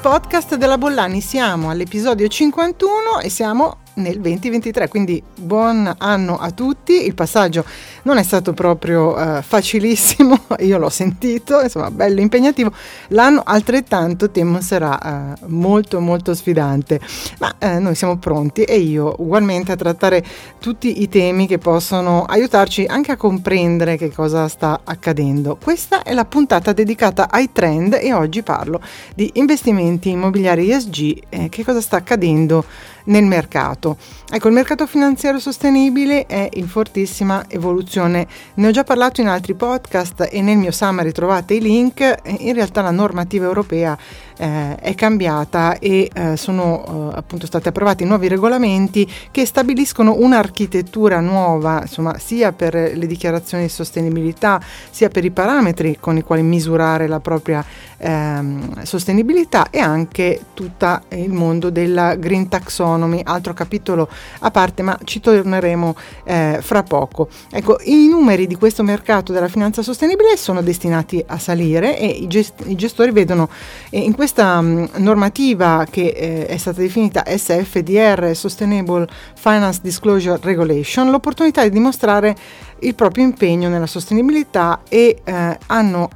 podcast della Bollani, siamo all'episodio 51 e siamo nel 2023, quindi buon anno a tutti. Il passaggio non è stato proprio uh, facilissimo, io l'ho sentito, insomma, bello impegnativo. L'anno altrettanto temo sarà uh, molto molto sfidante, ma uh, noi siamo pronti e io ugualmente a trattare tutti i temi che possono aiutarci anche a comprendere che cosa sta accadendo. Questa è la puntata dedicata ai trend e oggi parlo di investimenti immobiliari ESG, eh, che cosa sta accadendo nel mercato. Ecco, il mercato finanziario sostenibile è in fortissima evoluzione. Ne ho già parlato in altri podcast e nel mio summary trovate i link. In realtà la normativa europea eh, è cambiata e eh, sono eh, appunto stati approvati nuovi regolamenti che stabiliscono un'architettura nuova, insomma, sia per le dichiarazioni di sostenibilità, sia per i parametri con i quali misurare la propria ehm, sostenibilità e anche tutto il mondo della green taxonomy, altro capitolo a parte, ma ci torneremo eh, fra poco. Ecco, i numeri di questo mercato della finanza sostenibile sono destinati a salire e i, gest- i gestori vedono in questa mh, normativa che eh, è stata definita SFDR, Sustainable Finance Disclosure Regulation, l'opportunità di dimostrare il proprio impegno nella sostenibilità e eh, hanno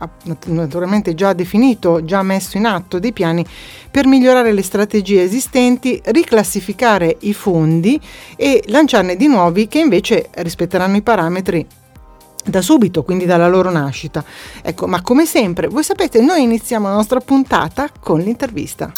naturalmente già definito, già messo in atto dei piani per migliorare le strategie esistenti, riclassificare i fondi e lanciarne di nuovi che invece rispetteranno i parametri da subito, quindi dalla loro nascita. Ecco, ma come sempre, voi sapete, noi iniziamo la nostra puntata con l'intervista.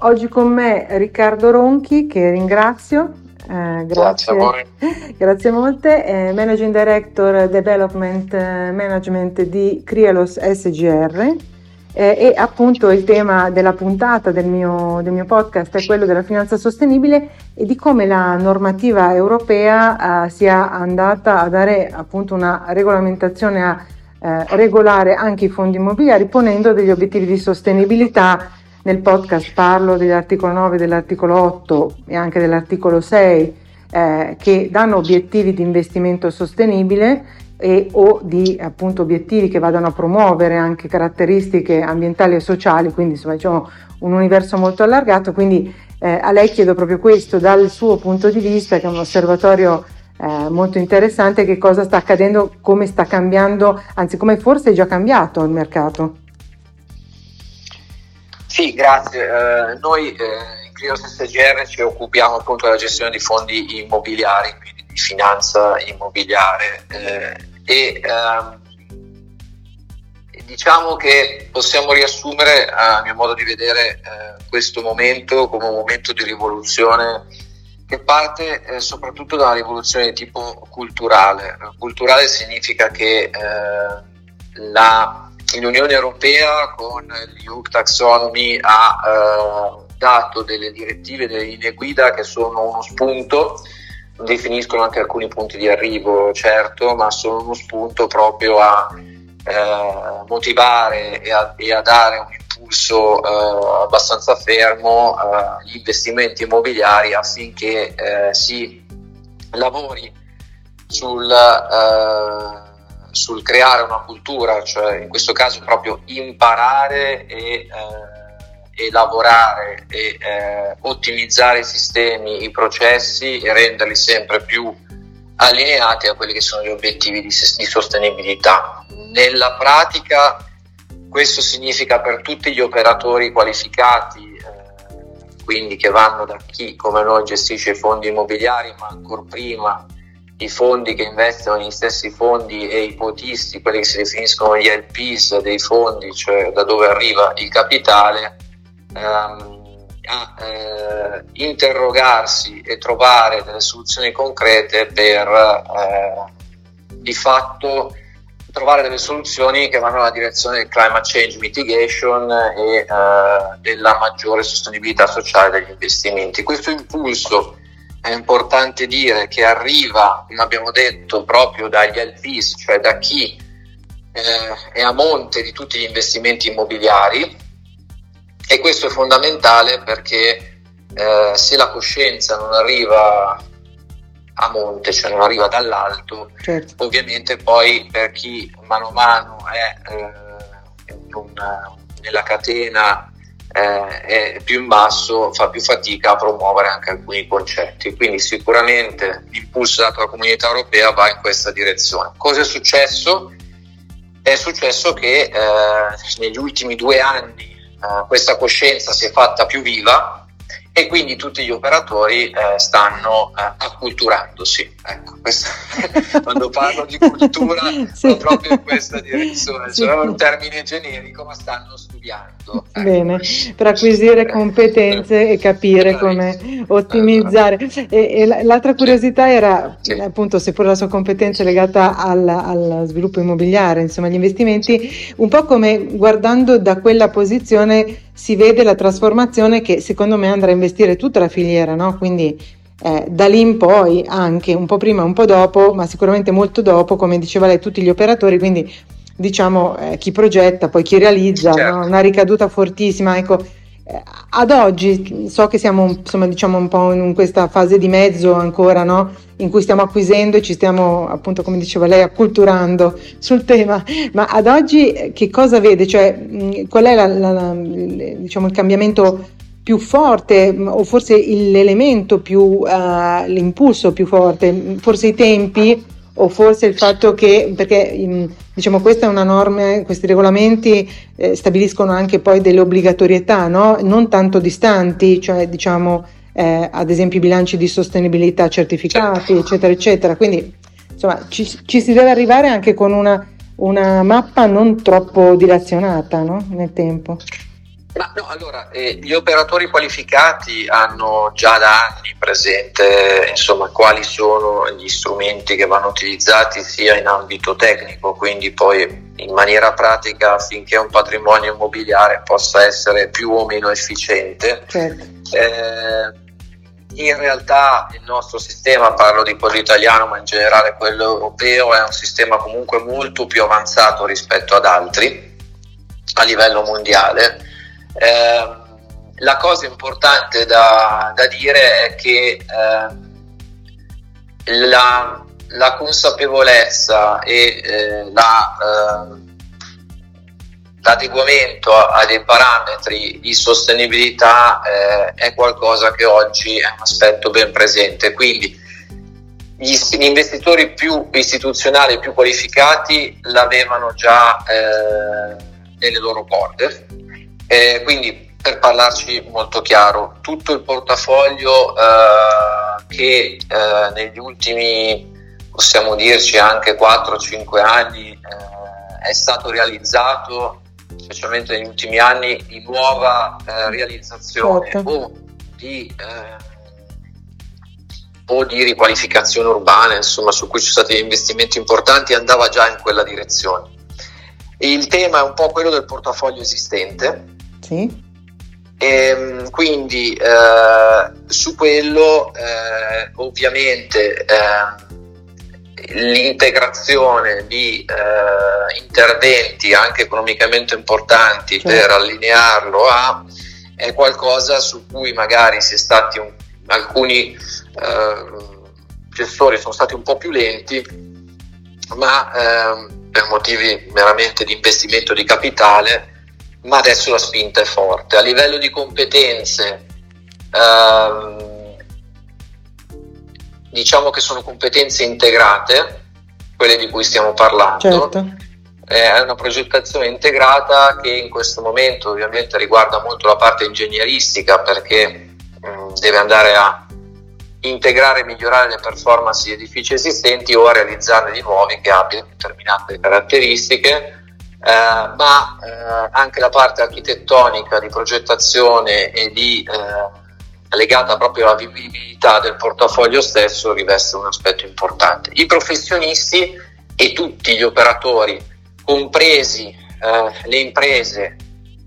Oggi con me Riccardo Ronchi, che ringrazio, eh, grazie, grazie, grazie molte. Eh, Managing Director Development Management di Crielos SGR. Eh, e appunto il tema della puntata del mio, del mio, podcast è quello della finanza sostenibile e di come la normativa europea eh, sia andata a dare appunto una regolamentazione a eh, regolare anche i fondi immobiliari ponendo degli obiettivi di sostenibilità. Nel podcast parlo dell'articolo 9, dell'articolo 8 e anche dell'articolo 6 eh, che danno obiettivi di investimento sostenibile e, o di appunto obiettivi che vadano a promuovere anche caratteristiche ambientali e sociali, quindi insomma diciamo un universo molto allargato. Quindi eh, a lei chiedo proprio questo dal suo punto di vista, che è un osservatorio eh, molto interessante, che cosa sta accadendo, come sta cambiando, anzi come forse è già cambiato il mercato. Sì, grazie. Eh, noi eh, in Crios SGR ci occupiamo appunto della gestione di fondi immobiliari, di finanza immobiliare eh, e ehm, diciamo che possiamo riassumere a mio modo di vedere eh, questo momento come un momento di rivoluzione che parte eh, soprattutto da una rivoluzione di tipo culturale. Culturale significa che eh, la l'Unione Europea con l'EU Taxonomy ha eh, dato delle direttive, delle linee guida che sono uno spunto, definiscono anche alcuni punti di arrivo, certo, ma sono uno spunto proprio a eh, motivare e a, e a, dare un impulso eh, abbastanza fermo agli investimenti immobiliari affinché eh, si lavori sul eh, sul creare una cultura, cioè in questo caso proprio imparare e, eh, e lavorare e eh, ottimizzare i sistemi, i processi e renderli sempre più allineati a quelli che sono gli obiettivi di, di sostenibilità. Nella pratica questo significa per tutti gli operatori qualificati, eh, quindi che vanno da chi come noi gestisce i fondi immobiliari, ma ancora prima i fondi che investono negli stessi fondi e i quotisti, quelli che si definiscono gli LPs dei fondi, cioè da dove arriva il capitale, ehm, a eh, interrogarsi e trovare delle soluzioni concrete per eh, di fatto trovare delle soluzioni che vanno nella direzione del climate change mitigation e eh, della maggiore sostenibilità sociale degli investimenti. Questo impulso è importante dire che arriva, come abbiamo detto, proprio dagli LPs, cioè da chi eh, è a monte di tutti gli investimenti immobiliari e questo è fondamentale perché eh, se la coscienza non arriva a monte, cioè non arriva dall'alto, certo. ovviamente poi per chi mano a mano è eh, un, nella catena eh, è più in basso, fa più fatica a promuovere anche alcuni concetti. Quindi sicuramente l'impulso dato dalla comunità europea va in questa direzione. Cosa è successo? È successo che eh, negli ultimi due anni eh, questa coscienza si è fatta più viva e quindi tutti gli operatori eh, stanno eh, acculturandosi. Ecco, questo, quando parlo di cultura sì. va proprio in questa direzione, sì. cioè è un termine generico, ma stanno studiando. Ecco. Bene, per acquisire competenze e capire come ottimizzare. E, e l'altra curiosità era sì. appunto, seppur la sua competenza è legata al, al sviluppo immobiliare, insomma, gli investimenti, un po' come guardando da quella posizione si vede la trasformazione che secondo me andrà a investire tutta la filiera, no? quindi eh, da lì in poi anche un po' prima, un po' dopo, ma sicuramente molto dopo, come diceva lei, tutti gli operatori, quindi diciamo eh, chi progetta, poi chi realizza, certo. no? una ricaduta fortissima. Ecco, ad oggi so che siamo insomma, diciamo un po' in questa fase di mezzo ancora, no? in cui stiamo acquisendo e ci stiamo appunto, come diceva lei, acculturando sul tema, ma ad oggi eh, che cosa vede? Cioè, qual è la, la, la, diciamo, il cambiamento più forte o forse l'elemento più, uh, l'impulso più forte, forse i tempi o forse il fatto che, perché diciamo questa è una norma, questi regolamenti eh, stabiliscono anche poi delle obbligatorietà, no? non tanto distanti, cioè diciamo eh, ad esempio i bilanci di sostenibilità certificati, certo. eccetera, eccetera. Quindi insomma ci, ci, si deve arrivare anche con una, una mappa non troppo dilazionata no? nel tempo. Ma no, allora, eh, gli operatori qualificati hanno già da anni presente insomma, quali sono gli strumenti che vanno utilizzati sia in ambito tecnico, quindi poi in maniera pratica affinché un patrimonio immobiliare possa essere più o meno efficiente. Certo. Eh, in realtà il nostro sistema, parlo di quello italiano ma in generale quello europeo, è un sistema comunque molto più avanzato rispetto ad altri a livello mondiale eh, la cosa importante da, da dire è che eh, la, la, consapevolezza e eh, la, eh, l'adeguamento a, a, dei parametri di sostenibilità eh, è qualcosa che oggi è un aspetto ben presente. Quindi gli, investitori più istituzionali, più qualificati l'avevano già eh, nelle loro border eh, quindi per parlarci molto chiaro, tutto il portafoglio eh, che eh, negli ultimi, possiamo dirci anche 4-5 anni, eh, è stato realizzato, specialmente negli ultimi anni, di nuova eh, realizzazione certo. o di eh, o di riqualificazione urbana, insomma, su cui ci sono stati investimenti importanti, andava già in quella direzione. Il tema è un po' quello del portafoglio esistente, sì. E, ehm, quindi eh, su quello eh, ovviamente eh, l'integrazione di eh, interventi anche economicamente importanti certo. per allinearlo a è qualcosa su cui magari si è stati un, alcuni eh, gestori sono stati un po' più lenti ma ehm, per motivi meramente di investimento di capitale ma adesso la spinta è forte. A livello di competenze, ehm, diciamo che sono competenze integrate, quelle di cui stiamo parlando. Certo. È una progettazione integrata che in questo momento ovviamente riguarda molto la parte ingegneristica perché mh, mm, deve andare a integrare e migliorare le performance di edifici esistenti o a realizzarne di nuovi che abbiano determinate caratteristiche eh, ma eh, anche la parte architettonica di progettazione e di eh, legata proprio alla vivibilità del portafoglio stesso riveste un aspetto importante. I professionisti e tutti gli operatori, compresi eh, le imprese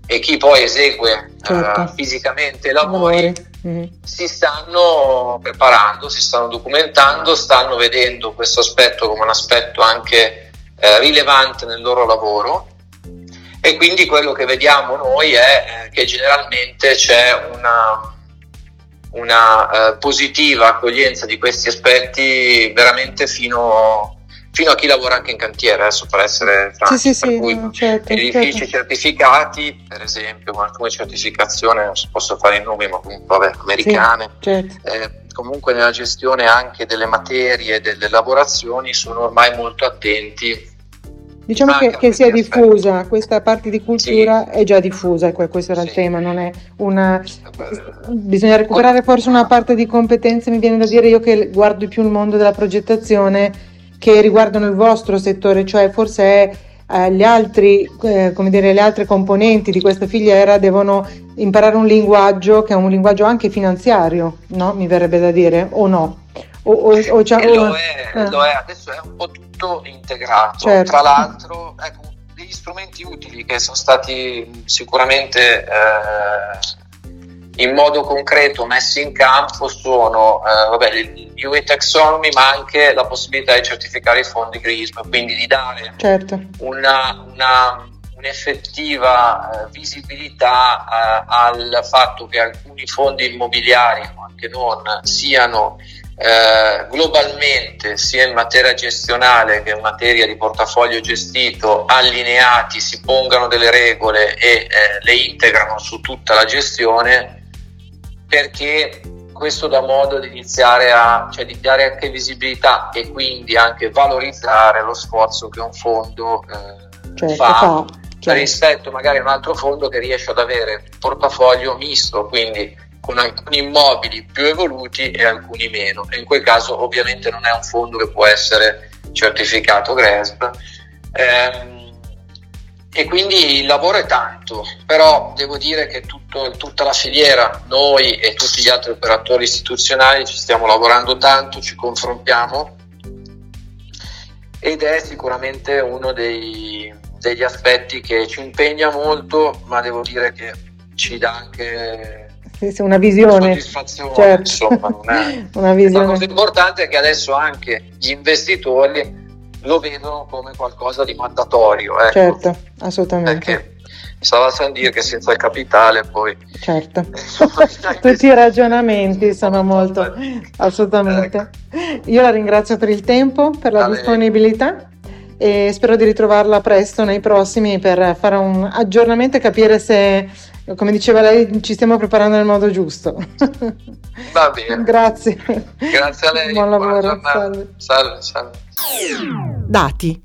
e chi poi esegue certo. fisicamente i lavori, mm-hmm. si stanno preparando, si stanno documentando, stanno vedendo questo aspetto come un aspetto anche eh, rilevante nel loro lavoro e quindi quello che vediamo noi è eh, che generalmente c'è una, una eh, positiva accoglienza di questi aspetti veramente fino, fino a chi lavora anche in cantiere, adesso per essere franchi, sì, sì, per sì, cui certo, edifici certo. certificati, per esempio, con alcune certificazioni, non posso fare i nomi, ma comunque vabbè, americane, certo. eh, comunque nella gestione anche delle materie delle lavorazioni sono ormai molto attenti Diciamo che, che sia diffusa, questa parte di cultura Sì. è già diffusa, que- questo era il Sì. tema, non è una... Bisogna recuperare forse una parte di competenze, mi viene da dire io che guardo più il mondo della progettazione che riguardano il vostro settore, cioè forse è, eh, gli altri, eh, come dire, le altre componenti di questa filiera devono imparare un linguaggio che è un linguaggio anche finanziario, no? Mi verrebbe da dire, o no? O, o, o o- lo è, eh. lo è, adesso è un po' tutto integrato. Certo. Tra l'altro, ecco, degli strumenti utili che sono stati sicuramente eh, in modo concreto messi in campo sono eh, vabbè, il UE Taxonomy, ma anche la possibilità di certificare i fondi GRISM, quindi di dare Certo, una, una- un'effettiva eh, visibilità eh, al fatto che alcuni fondi immobiliari, ma anche non, siano eh, globalmente, sia in materia gestionale che in materia di portafoglio gestito, allineati, si pongano delle regole e eh, le integrano su tutta la gestione, perché questo dà modo di iniziare a, cioè di dare anche visibilità e quindi anche valorizzare lo sforzo che un fondo eh, certo, fa, certo. rispetto magari a un altro fondo che riesce ad avere un portafoglio misto, quindi con alcuni immobili più evoluti e alcuni meno. E in quel caso ovviamente non è un fondo che può essere certificato GRESB. Ehm, e quindi il lavoro è tanto, però devo dire che tutto- tutta la filiera, noi e tutti gli altri operatori istituzionali ci stiamo lavorando tanto, ci confrontiamo ed è sicuramente uno dei- degli aspetti che ci impegna molto, ma devo dire che ci dà anche una visione. soddisfazione. Certo. Insomma, non è... una La visione. cosa importante è che adesso anche gli investitori lo vedono come qualcosa di mandatorio. Ecco. Certo, assolutamente. Perché stava a dire che senza il capitale poi... Certo. Tutti i ragionamenti sono molto assolutamente. Io la ringrazio per il tempo, per la A lei. disponibilità e spero di ritrovarla presto nei prossimi per fare un aggiornamento e capire se, come diceva lei, ci stiamo preparando nel modo giusto. Va bene. Grazie. Grazie a lei. Buon buona lavoro. Salve. salve. salve. Dati.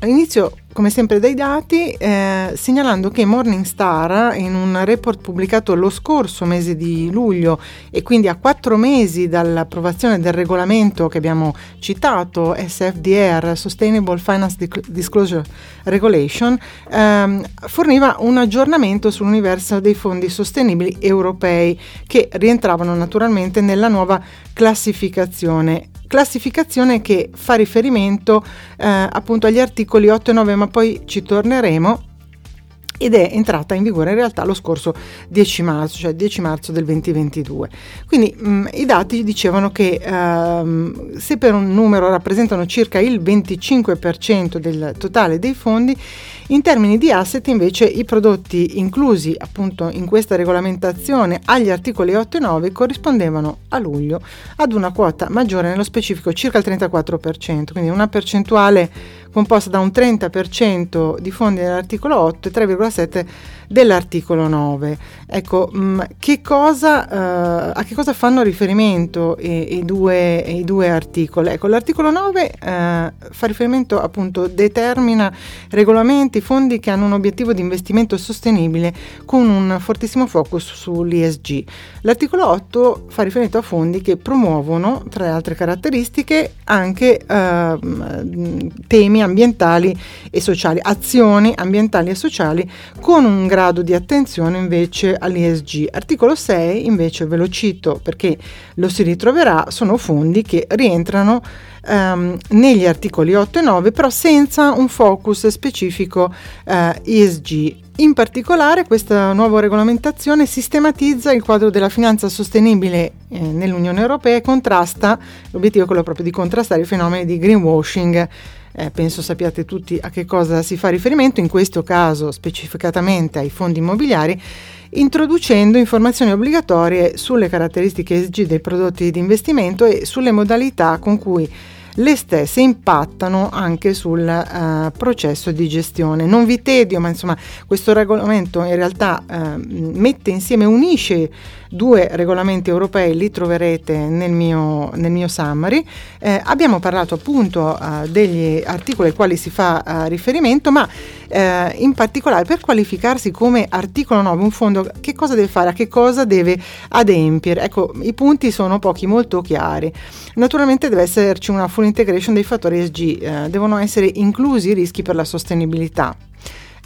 All'inizio, come sempre, dai dati, eh, segnalando che Morningstar, in un report pubblicato lo scorso mese di luglio e quindi a quattro mesi dall'approvazione del regolamento che abbiamo citato, SFDR, Sustainable Finance Disclosure Regulation, ehm, forniva un aggiornamento sull'universo dei fondi sostenibili europei che rientravano naturalmente nella nuova classificazione classificazione che fa riferimento eh, appunto agli articoli 8 e 9, ma poi ci torneremo ed è entrata in vigore in realtà lo scorso 10 marzo, cioè 10 marzo del 2022. Quindi mh, i dati dicevano che ehm, se per un numero rappresentano circa il 25% del totale dei fondi, in termini di asset invece i prodotti inclusi appunto in questa regolamentazione agli articoli 8 e 9 corrispondevano a luglio ad una quota maggiore, nello specifico circa il 34%, quindi una percentuale composta da un 30% di fondi dell'articolo 8 e 3,7% dell'articolo 9. Ecco, mh, che cosa, eh, a che cosa fanno riferimento i, i, due, i due articoli? Ecco, l'articolo 9 eh, fa riferimento appunto, determina regolamenti, fondi che hanno un obiettivo di investimento sostenibile con un fortissimo focus sull'ESG. L'articolo 8 fa riferimento a fondi che promuovono, tra le altre caratteristiche, anche eh, temi ambientali e sociali, azioni ambientali e sociali con un grado di attenzione invece all'ESG. Articolo 6 invece ve lo cito perché lo si ritroverà, sono fondi che rientrano Um, negli articoli 8 e 9, però senza un focus specifico uh, ESG. In particolare questa nuova regolamentazione sistematizza il quadro della finanza sostenibile eh, nell'Unione Europea e contrasta, l'obiettivo è quello proprio di contrastare i fenomeni di greenwashing. Eh, penso sappiate tutti a che cosa si fa riferimento, in questo caso specificatamente ai fondi immobiliari, introducendo informazioni obbligatorie sulle caratteristiche ESG dei prodotti di investimento e sulle modalità con cui le stesse impattano anche sul uh, processo di gestione. Non vi tedio, ma insomma questo regolamento in realtà uh, mette insieme, unisce due regolamenti europei, li troverete nel mio, nel mio summary. Eh, abbiamo parlato appunto uh, degli articoli ai quali si fa uh, riferimento, ma uh, in particolare per qualificarsi come articolo 9 un fondo che cosa deve fare, a che cosa deve adempiere. Ecco, i punti sono pochi molto chiari. Naturalmente deve esserci una full integration dei fattori ESG, devono essere inclusi i rischi per la sostenibilità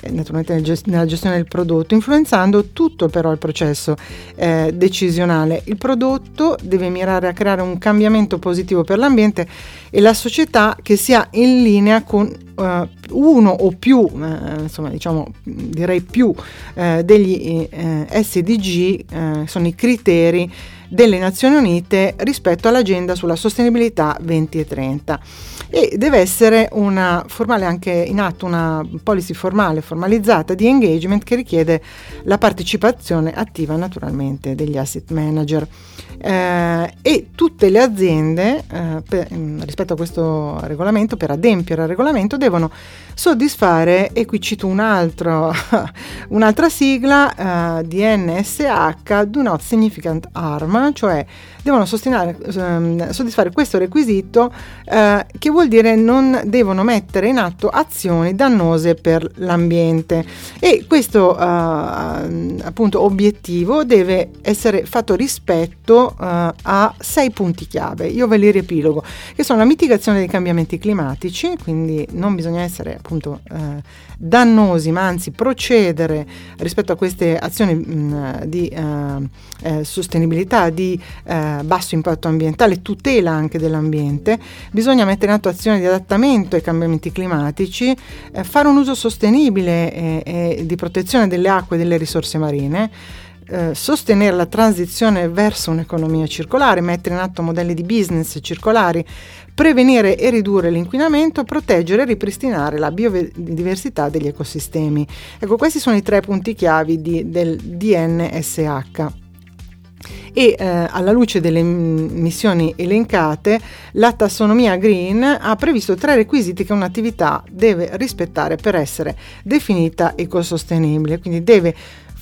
eh, naturalmente nella gestione del prodotto, influenzando tutto però il processo eh, decisionale. Il prodotto deve mirare a creare un cambiamento positivo per l'ambiente e la società che sia in linea con uh, uno o più, uh, insomma diciamo direi più uh, degli SDG, sono i criteri delle Nazioni Unite rispetto all'agenda sulla sostenibilità 2030 e deve essere una formale anche in atto una policy formale formalizzata di engagement che richiede la partecipazione attiva naturalmente degli asset manager eh, e tutte le aziende eh, per, rispetto a questo regolamento per adempiere al regolamento devono soddisfare e qui cito un altro, un'altra sigla eh, di Do Not Significant Harm cioè devono ehm, soddisfare questo requisito eh, che vuol dire non devono mettere in atto azioni dannose per l'ambiente. E questo eh, appunto obiettivo deve essere fatto rispetto eh, a sei punti chiave. Io ve li riepilogo, che sono la mitigazione dei cambiamenti climatici, quindi non bisogna essere appunto eh, dannosi, ma anzi procedere rispetto a queste azioni mh, di eh, eh, sostenibilità, di eh, basso impatto ambientale, tutela anche dell'ambiente, bisogna mettere in atto azioni di adattamento ai cambiamenti climatici, fare un uso sostenibile di protezione delle acque e delle risorse marine. Eh, sostenere la transizione verso un'economia circolare, mettere in atto modelli di business circolari, prevenire e ridurre l'inquinamento, proteggere e ripristinare la biodiversità degli ecosistemi. Ecco, questi sono i tre punti chiavi di, del DNSH e eh, alla luce delle missioni elencate la tassonomia green ha previsto tre requisiti che un'attività deve rispettare per essere definita ecosostenibile, quindi deve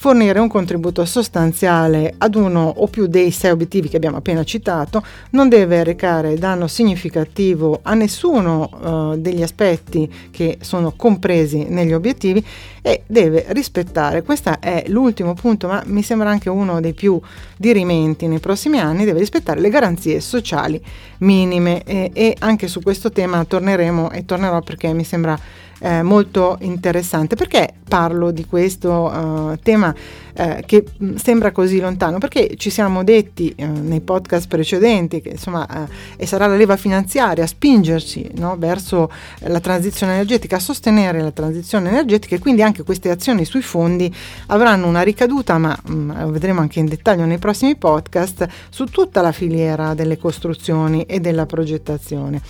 fornire un contributo sostanziale ad uno o più dei sei obiettivi che abbiamo appena citato, non deve recare danno significativo a nessuno uh, degli aspetti che sono compresi negli obiettivi e deve rispettare, questo è l'ultimo punto, ma mi sembra anche uno dei più dirimenti nei prossimi anni, deve rispettare le garanzie sociali minime. E, e anche su questo tema torneremo e tornerò perché mi sembra eh, molto interessante. Perché parlo di questo uh, tema eh, che mh, sembra così lontano? Perché ci siamo detti eh, nei podcast precedenti che insomma eh, e sarà la leva finanziaria a spingerci no, verso la transizione energetica, a sostenere la transizione energetica e quindi anche queste azioni sui fondi avranno una ricaduta, ma mh, vedremo anche in dettaglio nei prossimi podcast, su tutta la filiera delle costruzioni e della progettazione.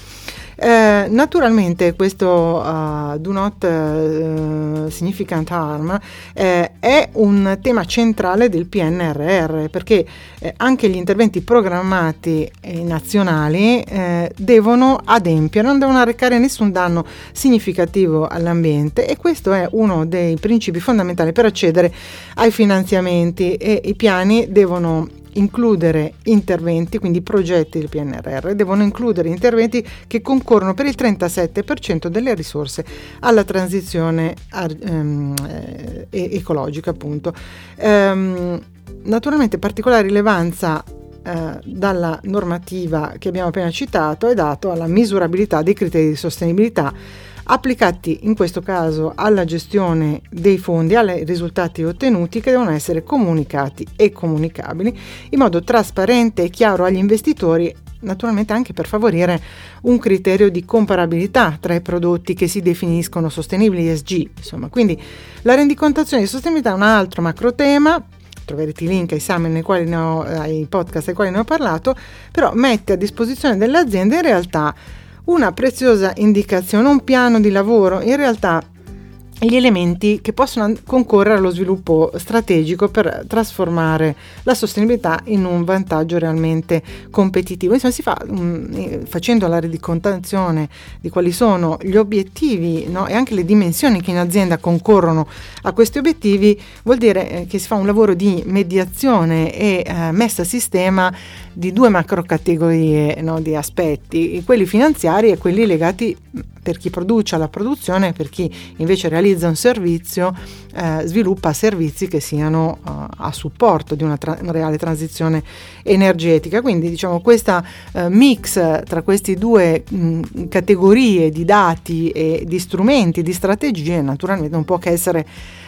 Eh, naturalmente questo uh, do not uh, significant harm eh, è un tema centrale del PNRR perché eh, anche gli interventi programmati nazionali eh, devono adempiere, non devono arrecare nessun danno significativo all'ambiente e questo è uno dei principi fondamentali per accedere ai finanziamenti e i piani devono includere interventi, quindi progetti del PNRR, devono includere interventi che concorrono per il 37% delle risorse alla transizione ehm, eh, ecologica, appunto. Ehm, naturalmente particolare rilevanza eh, dalla normativa che abbiamo appena citato è dato alla misurabilità dei criteri di sostenibilità applicati in questo caso alla gestione dei fondi, ai risultati ottenuti che devono essere comunicati e comunicabili in modo trasparente e chiaro agli investitori naturalmente anche per favorire un criterio di comparabilità tra i prodotti che si definiscono sostenibili ESG. Insomma, quindi la rendicontazione di sostenibilità è un altro macro tema troverete i link ai summit ho, ai podcast ai quali ne ho parlato, però mette a disposizione delle aziende in realtà una preziosa indicazione, un piano di lavoro. In realtà gli elementi che possono concorrere allo sviluppo strategico per trasformare la sostenibilità in un vantaggio realmente competitivo. Insomma, si fa um, facendo la rendicontazione di quali sono gli obiettivi no? e anche le dimensioni che in azienda concorrono a questi obiettivi, vuol dire eh, che si fa un lavoro di mediazione e eh, messa a sistema di due macro categorie no? di aspetti, quelli finanziari e quelli legati per chi produce alla produzione, per chi invece realizza un servizio, eh, sviluppa servizi che siano uh, a supporto di una, tra- reale transizione energetica. Quindi diciamo questa uh, mix tra queste due mh, categorie di dati e di strumenti, di strategie, naturalmente non può che essere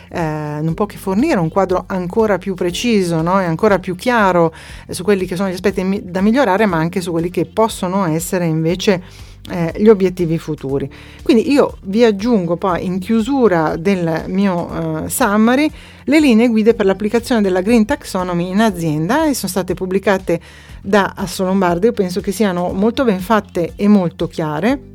eh, non può che fornire un quadro ancora più preciso no? e ancora più chiaro su quelli che sono gli aspetti da migliorare, ma anche su quelli che possono essere invece eh, gli obiettivi futuri. Quindi io vi aggiungo poi in chiusura del mio uh, summary le linee guide per l'applicazione della Green Taxonomy in azienda e sono state pubblicate da Asso Lombardo. Io penso che siano molto ben fatte e molto chiare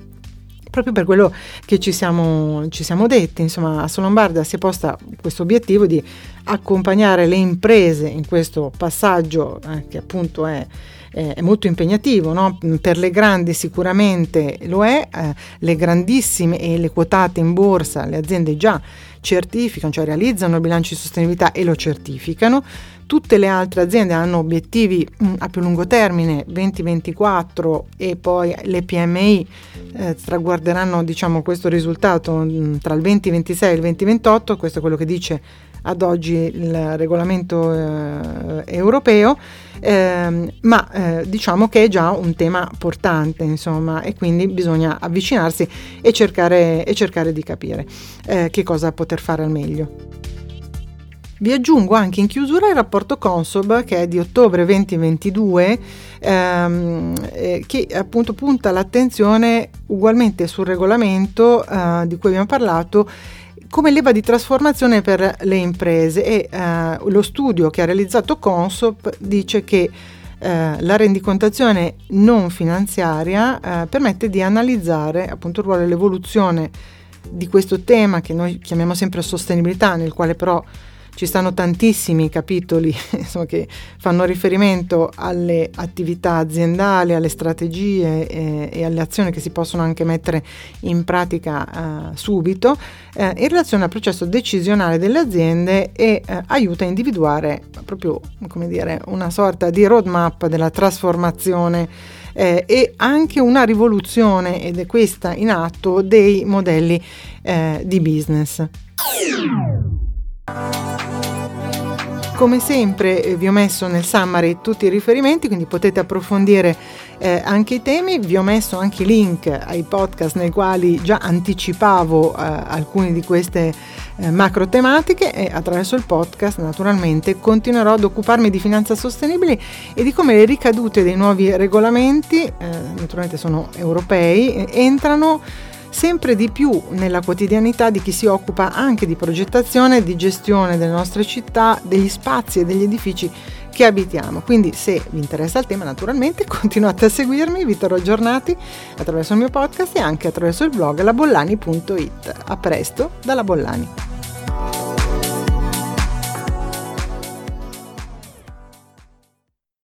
proprio per quello che ci siamo, ci siamo detti. Insomma, Asso Lombarda si è posta questo obiettivo di accompagnare le imprese in questo passaggio eh, che appunto è eh, è molto impegnativo, no? per le grandi sicuramente lo è, eh, le grandissime e le quotate in borsa, le aziende già certificano, cioè realizzano il bilancio di sostenibilità e lo certificano, tutte le altre aziende hanno obiettivi mm, a più lungo termine 2024 e poi le PMI eh, traguarderanno diciamo, questo risultato mm, tra il 2026 e il 2028, questo è quello che dice ad oggi il regolamento eh, europeo, eh, ma eh, diciamo che è già un tema portante, insomma, e quindi bisogna avvicinarsi e cercare, e cercare di capire eh, che cosa poter fare al meglio. Vi aggiungo anche in chiusura il rapporto Consob che è di ottobre 2022 ehm, eh, che appunto punta l'attenzione ugualmente sul regolamento eh, di cui abbiamo parlato come leva di trasformazione per le imprese. E eh, lo studio che ha realizzato Consop dice che eh, la rendicontazione non finanziaria eh, permette di analizzare appunto il ruolo e l'evoluzione di questo tema che noi chiamiamo sempre sostenibilità, nel quale però ci stanno tantissimi capitoli insomma, che fanno riferimento alle attività aziendali, alle strategie eh, e alle azioni che si possono anche mettere in pratica eh, subito eh, in relazione al processo decisionale delle aziende e eh, aiuta a individuare proprio come dire, una sorta di roadmap della trasformazione eh, e anche una rivoluzione, ed è questa in atto, dei modelli eh, di business. Come sempre eh, vi ho messo nel summary tutti i riferimenti, quindi potete approfondire eh, anche i temi. Vi ho messo anche i link ai podcast nei quali già anticipavo eh, alcune di queste eh, macro tematiche e attraverso il podcast naturalmente continuerò ad occuparmi di finanza sostenibile e di come le ricadute dei nuovi regolamenti, eh, naturalmente sono europei, entrano sempre di più nella quotidianità di chi si occupa anche di progettazione e di gestione delle nostre città, degli spazi e degli edifici che abitiamo. Quindi se vi interessa il tema naturalmente continuate a seguirmi, vi terrò aggiornati attraverso il mio podcast e anche attraverso il blog labollani.it. A presto dalla Bollani.